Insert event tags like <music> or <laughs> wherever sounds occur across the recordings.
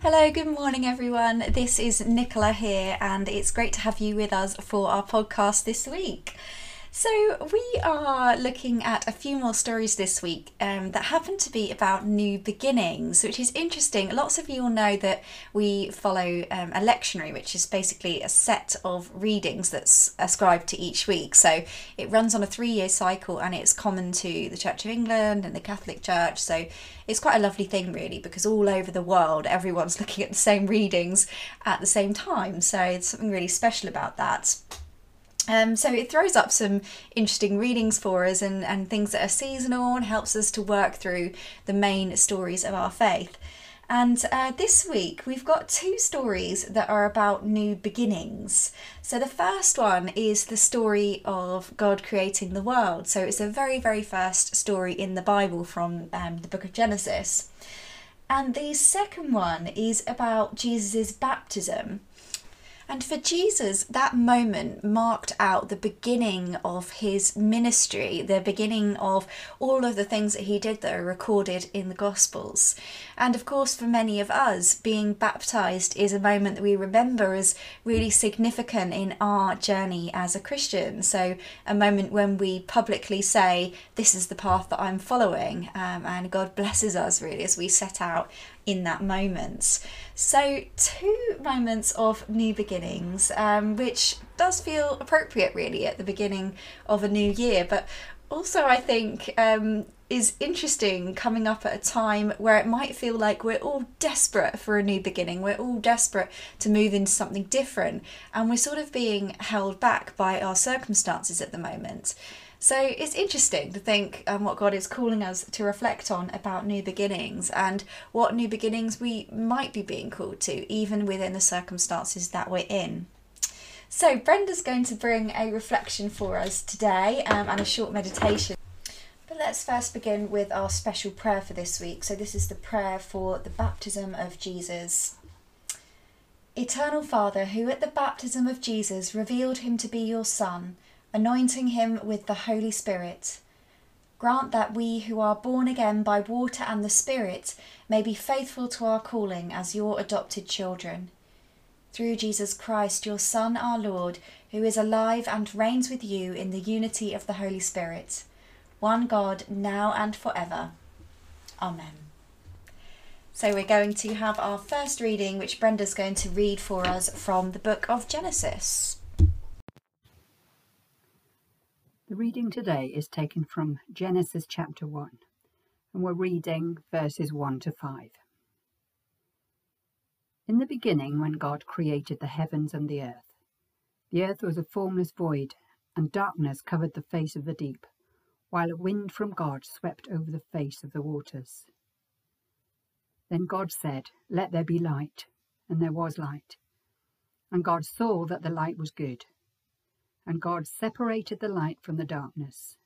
Hello, good morning, everyone. This is Nicola here, and it's great to have you with us for our podcast this week. So, we are looking at a few more stories this week um, that happen to be about new beginnings, which is interesting. Lots of you will know that we follow um, a lectionary, which is basically a set of readings that's ascribed to each week. So, it runs on a three year cycle and it's common to the Church of England and the Catholic Church. So, it's quite a lovely thing, really, because all over the world, everyone's <laughs> looking at the same readings at the same time. So, it's something really special about that. Um, so it throws up some interesting readings for us and, and things that are seasonal and helps us to work through the main stories of our faith. And uh, this week we've got two stories that are about new beginnings. So the first one is the story of God creating the world. So it's a very, very first story in the Bible from um, the book of Genesis. And the second one is about Jesus' baptism. And for Jesus, that moment marked out the beginning of his ministry, the beginning of all of the things that he did that are recorded in the Gospels. And of course, for many of us, being baptized is a moment that we remember as really significant in our journey as a Christian. So, a moment when we publicly say, This is the path that I'm following, um, and God blesses us really as we set out in that moment. So, two moments of new beginnings, um, which does feel appropriate really at the beginning of a new year, but also I think um, is interesting coming up at a time where it might feel like we're all desperate for a new beginning, we're all desperate to move into something different, and we're sort of being held back by our circumstances at the moment. So it's interesting to think um, what God is calling us to reflect on about new beginnings and what new beginnings we might be being called to, even within the circumstances that we're in. So, Brenda's going to bring a reflection for us today um, and a short meditation. But let's first begin with our special prayer for this week. So, this is the prayer for the baptism of Jesus. Eternal Father, who at the baptism of Jesus revealed him to be your Son, anointing him with the Holy Spirit. Grant that we who are born again by water and the Spirit may be faithful to our calling as your adopted children. Through Jesus Christ, your Son, our Lord, who is alive and reigns with you in the unity of the Holy Spirit, one God, now and forever. Amen. So we're going to have our first reading, which Brenda's going to read for us from the book of Genesis. The reading today is taken from Genesis chapter 1, and we're reading verses 1 to 5. In the beginning, when God created the heavens and the earth, the earth was a formless void, and darkness covered the face of the deep, while a wind from God swept over the face of the waters. Then God said, Let there be light, and there was light. And God saw that the light was good. And God separated the light from the darkness.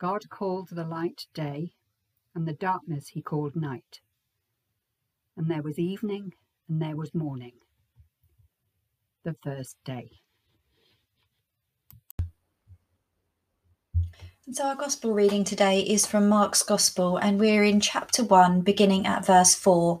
God called the light day, and the darkness he called night. And there was evening, and there was morning. The first day. And so our gospel reading today is from Mark's Gospel, and we're in chapter 1, beginning at verse 4.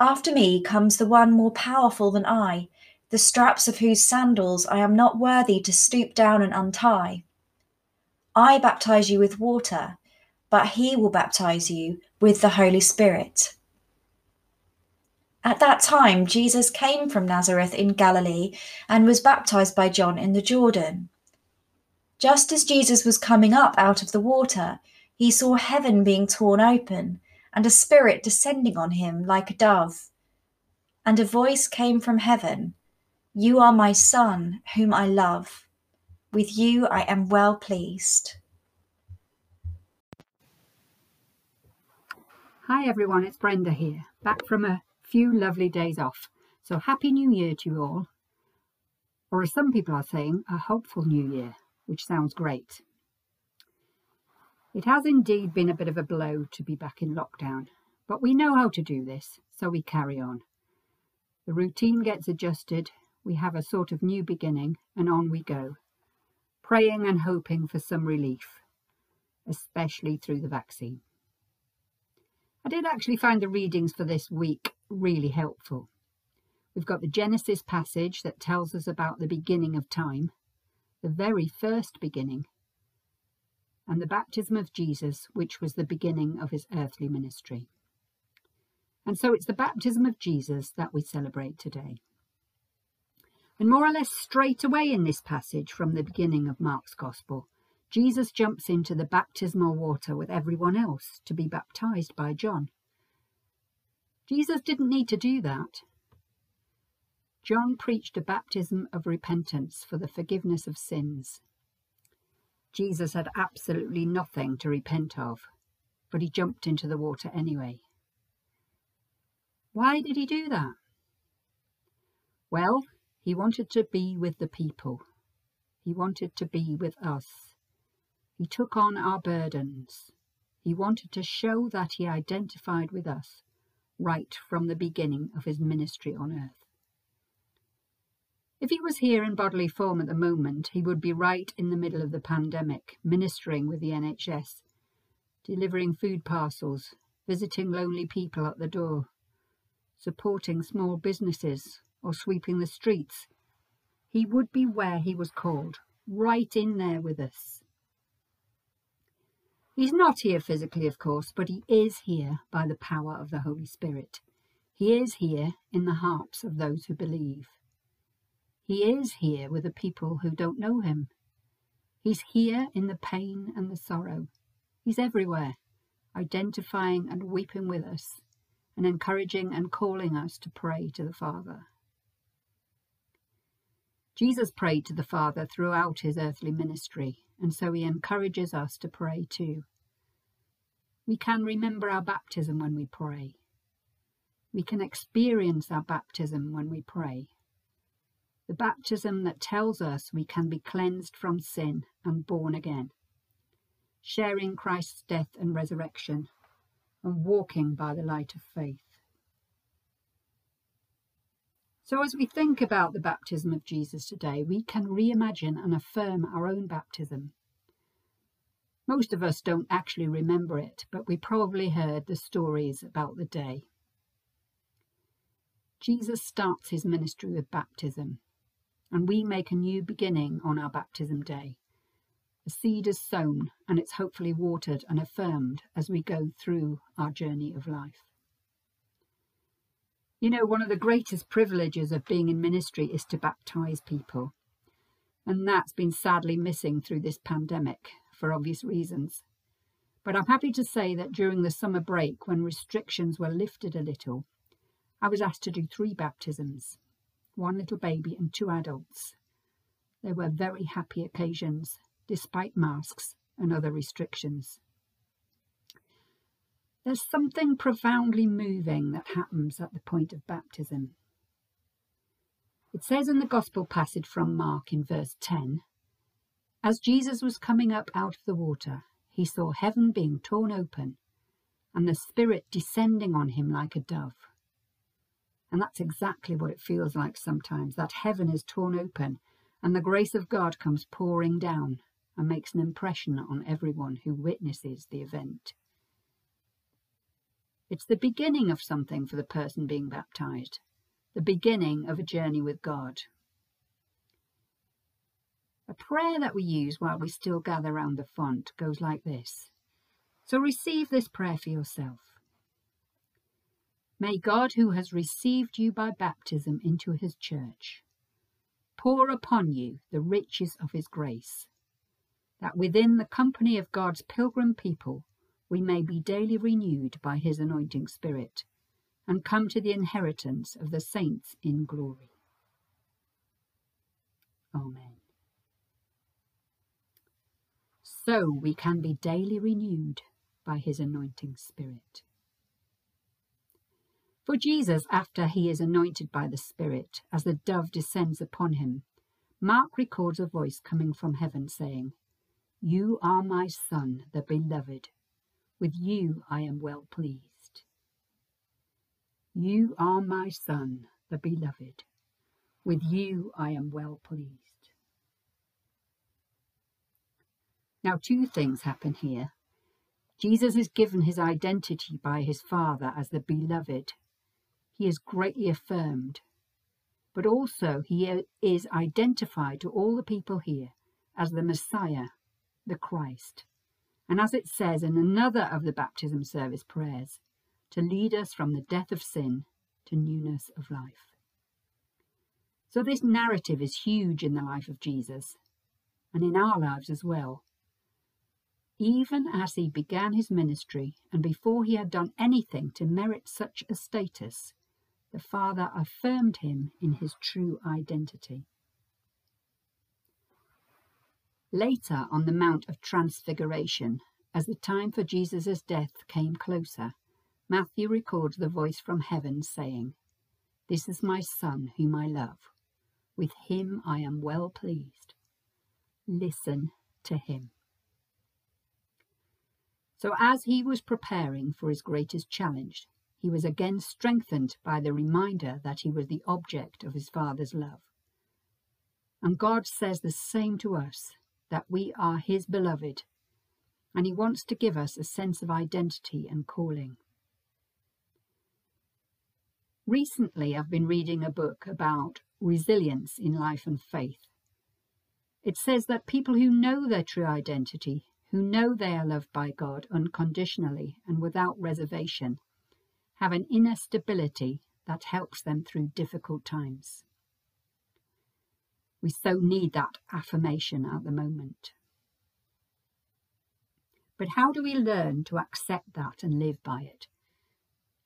after me comes the one more powerful than I, the straps of whose sandals I am not worthy to stoop down and untie. I baptize you with water, but he will baptize you with the Holy Spirit. At that time, Jesus came from Nazareth in Galilee and was baptized by John in the Jordan. Just as Jesus was coming up out of the water, he saw heaven being torn open and a spirit descending on him like a dove. And a voice came from heaven You are my Son, whom I love. With you I am well pleased. Hi everyone, it's Brenda here, back from a few lovely days off. So, Happy New Year to you all, or as some people are saying, a hopeful New Year, which sounds great. It has indeed been a bit of a blow to be back in lockdown, but we know how to do this, so we carry on. The routine gets adjusted, we have a sort of new beginning, and on we go, praying and hoping for some relief, especially through the vaccine. I did actually find the readings for this week really helpful. We've got the Genesis passage that tells us about the beginning of time, the very first beginning, and the baptism of Jesus, which was the beginning of his earthly ministry. And so it's the baptism of Jesus that we celebrate today. And more or less straight away in this passage from the beginning of Mark's Gospel, Jesus jumps into the baptismal water with everyone else to be baptized by John. Jesus didn't need to do that. John preached a baptism of repentance for the forgiveness of sins. Jesus had absolutely nothing to repent of, but he jumped into the water anyway. Why did he do that? Well, he wanted to be with the people. He wanted to be with us. He took on our burdens. He wanted to show that he identified with us right from the beginning of his ministry on earth. If he was here in bodily form at the moment, he would be right in the middle of the pandemic, ministering with the NHS, delivering food parcels, visiting lonely people at the door, supporting small businesses, or sweeping the streets. He would be where he was called, right in there with us. He's not here physically, of course, but he is here by the power of the Holy Spirit. He is here in the hearts of those who believe. He is here with the people who don't know him. He's here in the pain and the sorrow. He's everywhere, identifying and weeping with us, and encouraging and calling us to pray to the Father. Jesus prayed to the Father throughout his earthly ministry, and so he encourages us to pray too. We can remember our baptism when we pray. We can experience our baptism when we pray. The baptism that tells us we can be cleansed from sin and born again, sharing Christ's death and resurrection, and walking by the light of faith. So, as we think about the baptism of Jesus today, we can reimagine and affirm our own baptism. Most of us don't actually remember it, but we probably heard the stories about the day. Jesus starts his ministry with baptism, and we make a new beginning on our baptism day. The seed is sown, and it's hopefully watered and affirmed as we go through our journey of life. You know, one of the greatest privileges of being in ministry is to baptize people. And that's been sadly missing through this pandemic for obvious reasons. But I'm happy to say that during the summer break, when restrictions were lifted a little, I was asked to do three baptisms one little baby and two adults. They were very happy occasions, despite masks and other restrictions. There's something profoundly moving that happens at the point of baptism. It says in the Gospel passage from Mark in verse 10 As Jesus was coming up out of the water, he saw heaven being torn open and the Spirit descending on him like a dove. And that's exactly what it feels like sometimes that heaven is torn open and the grace of God comes pouring down and makes an impression on everyone who witnesses the event. It's the beginning of something for the person being baptized, the beginning of a journey with God. A prayer that we use while we still gather round the font goes like this. So receive this prayer for yourself. May God, who has received you by baptism into his church, pour upon you the riches of his grace, that within the company of God's pilgrim people we may be daily renewed by his anointing spirit and come to the inheritance of the saints in glory. Amen. So we can be daily renewed by his anointing spirit. For Jesus, after he is anointed by the Spirit, as the dove descends upon him, Mark records a voice coming from heaven saying, You are my Son, the beloved. With you I am well pleased. You are my Son, the beloved. With you I am well pleased. Now, two things happen here. Jesus is given his identity by his Father as the beloved he is greatly affirmed, but also he is identified to all the people here as the Messiah, the Christ. And as it says in another of the baptism service prayers, to lead us from the death of sin to newness of life. So, this narrative is huge in the life of Jesus and in our lives as well. Even as he began his ministry and before he had done anything to merit such a status, the Father affirmed him in his true identity. Later, on the Mount of Transfiguration, as the time for Jesus' death came closer, Matthew records the voice from heaven saying, This is my Son whom I love. With him I am well pleased. Listen to him. So, as he was preparing for his greatest challenge, he was again strengthened by the reminder that he was the object of his Father's love. And God says the same to us that we are his beloved, and he wants to give us a sense of identity and calling. Recently, I've been reading a book about resilience in life and faith. It says that people who know their true identity, who know they are loved by God unconditionally and without reservation, have an inner stability that helps them through difficult times. We so need that affirmation at the moment. But how do we learn to accept that and live by it?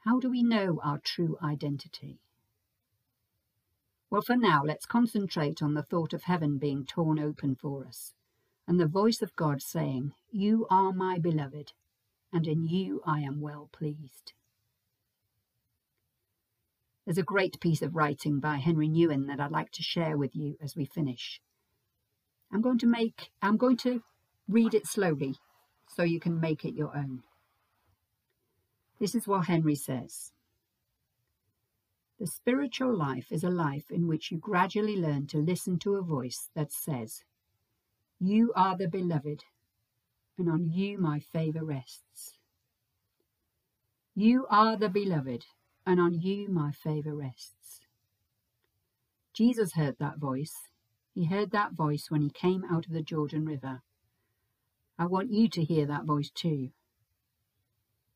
How do we know our true identity? Well, for now, let's concentrate on the thought of heaven being torn open for us and the voice of God saying, You are my beloved, and in you I am well pleased. There's a great piece of writing by Henri Nouwen that I'd like to share with you as we finish. I'm going to make I'm going to read it slowly so you can make it your own. This is what Henri says. The spiritual life is a life in which you gradually learn to listen to a voice that says, You are the beloved, and on you my favour rests. You are the beloved, and on you my favour rests. Jesus heard that voice. He heard that voice when he came out of the Jordan River. I want you to hear that voice too.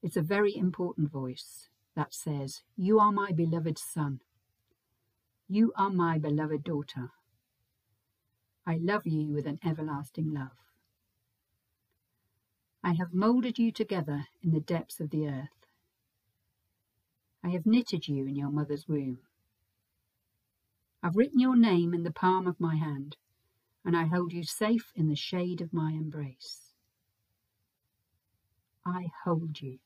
It's a very important voice that says, You are my beloved son. You are my beloved daughter. I love you with an everlasting love. I have moulded you together in the depths of the earth. I have knitted you in your mother's womb. I've written your name in the palm of my hand, and I hold you safe in the shade of my embrace. I hold you.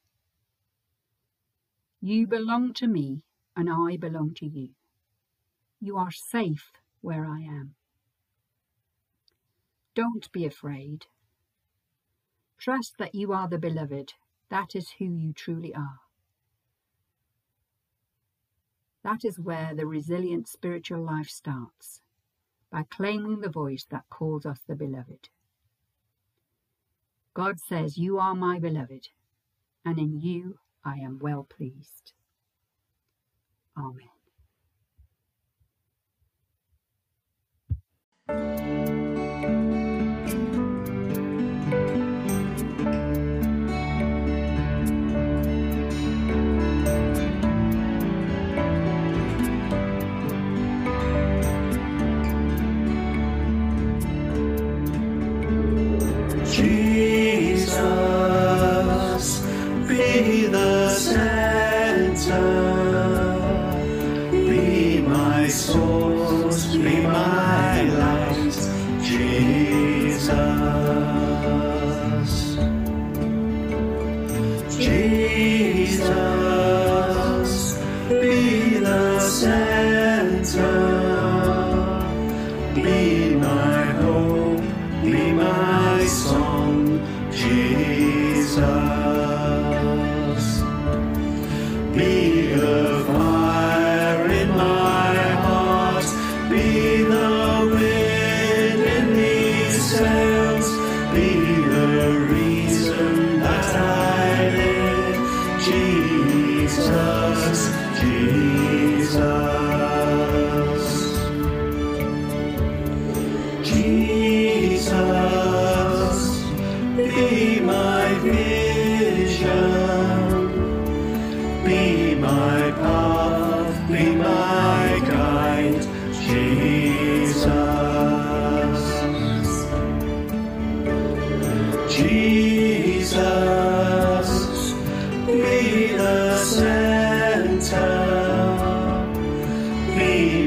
You belong to me, and I belong to you. You are safe where I am. Don't be afraid. Trust that you are the beloved. That is who you truly are. That is where the resilient spiritual life starts, by claiming the voice that calls us the beloved. God says, You are my beloved, and in you I am well pleased. Amen.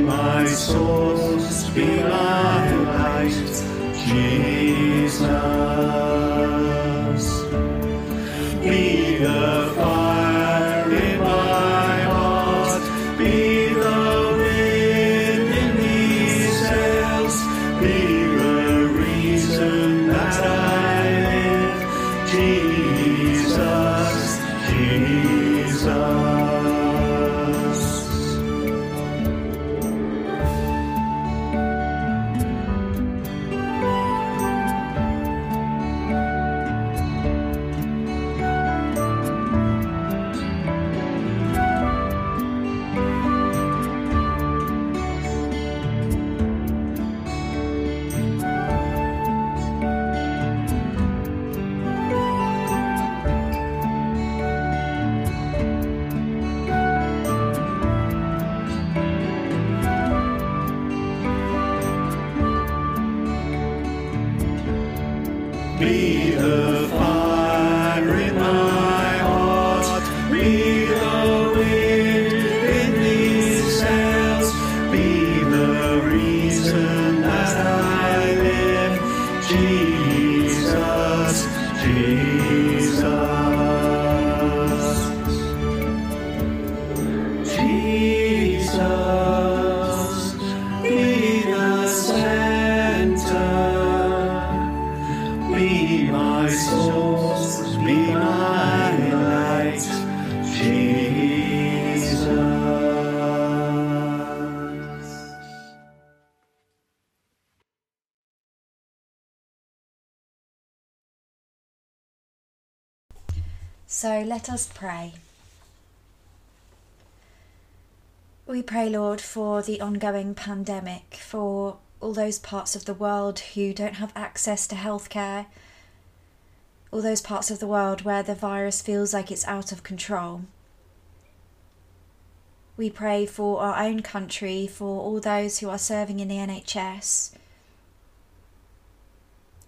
My source, be my light, Jesus. So let us pray. We pray, Lord, for the ongoing pandemic, for all those parts of the world who don't have access to healthcare, all those parts of the world where the virus feels like it's out of control. We pray for our own country, for all those who are serving in the NHS,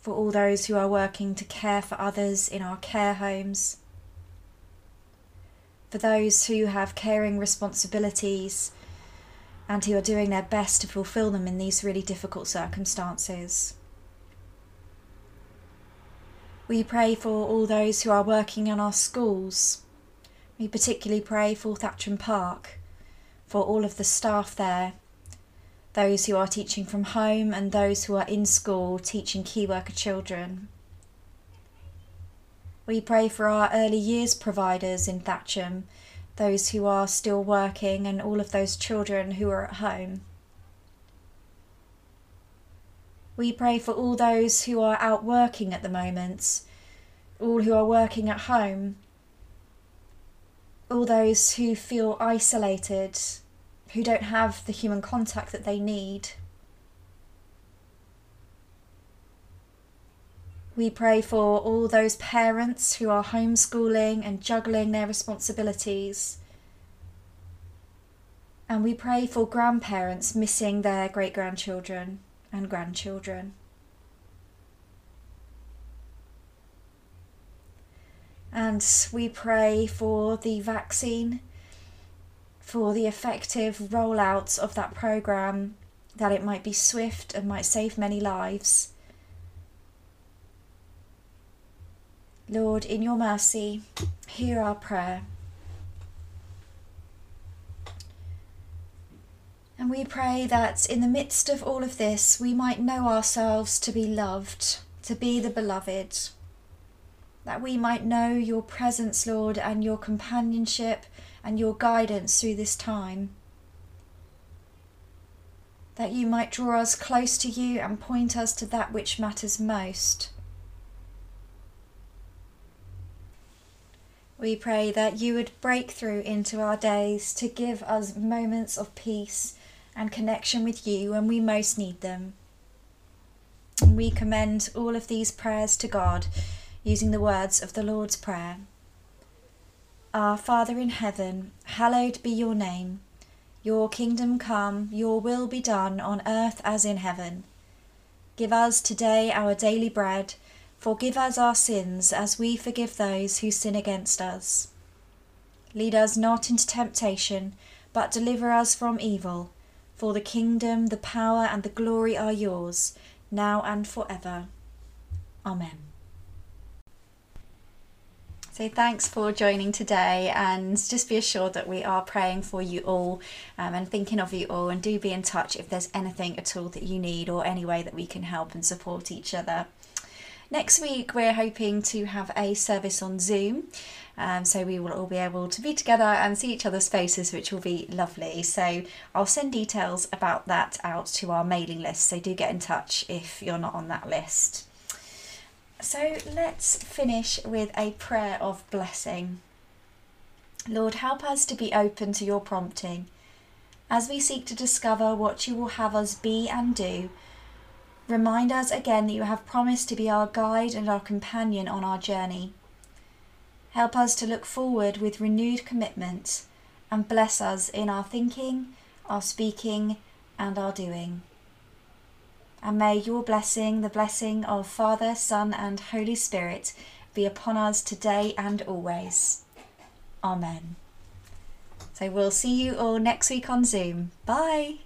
for all those who are working to care for others in our care homes, for those who have caring responsibilities and who are doing their best to fulfill them in these really difficult circumstances. We pray for all those who are working in our schools. We particularly pray for Thatcham Park, for all of the staff there, those who are teaching from home and those who are in school teaching key worker children. We pray for our early years providers in Thatcham, those who are still working, and all of those children who are at home. We pray for all those who are out working at the moment, all who are working at home, all those who feel isolated, who don't have the human contact that they need. We pray for all those parents who are homeschooling and juggling their responsibilities. And we pray for grandparents missing their great grandchildren and grandchildren. And we pray for the vaccine, for the effective rollout of that programme, that it might be swift and might save many lives. Lord, in your mercy, hear our prayer. And we pray that in the midst of all of this, we might know ourselves to be loved, to be the beloved. That we might know your presence, Lord, and your companionship and your guidance through this time. That you might draw us close to you and point us to that which matters most. We pray that you would break through into our days to give us moments of peace and connection with you when we most need them. We commend all of these prayers to God using the words of the Lord's Prayer. Our Father in heaven, hallowed be your name. Your kingdom come, your will be done on earth as in heaven. Give us today our daily bread. Forgive us our sins as we forgive those who sin against us. Lead us not into temptation, but deliver us from evil. For the kingdom, the power, and the glory are yours, now and forever. Amen. So, thanks for joining today, and just be assured that we are praying for you all um, and thinking of you all. And do be in touch if there's anything at all that you need or any way that we can help and support each other. Next week, we're hoping to have a service on Zoom. Um, so we will all be able to be together and see each other's faces, which will be lovely. So I'll send details about that out to our mailing list. So do get in touch if you're not on that list. So let's finish with a prayer of blessing. Lord, help us to be open to your prompting. As we seek to discover what you will have us be and do, remind us again that you have promised to be our guide and our companion on our journey. Help us to look forward with renewed commitment and bless us in our thinking, our speaking, and our doing. And may your blessing, the blessing of Father, Son, and Holy Spirit, be upon us today and always. Amen. So we'll see you all next week on Zoom. Bye.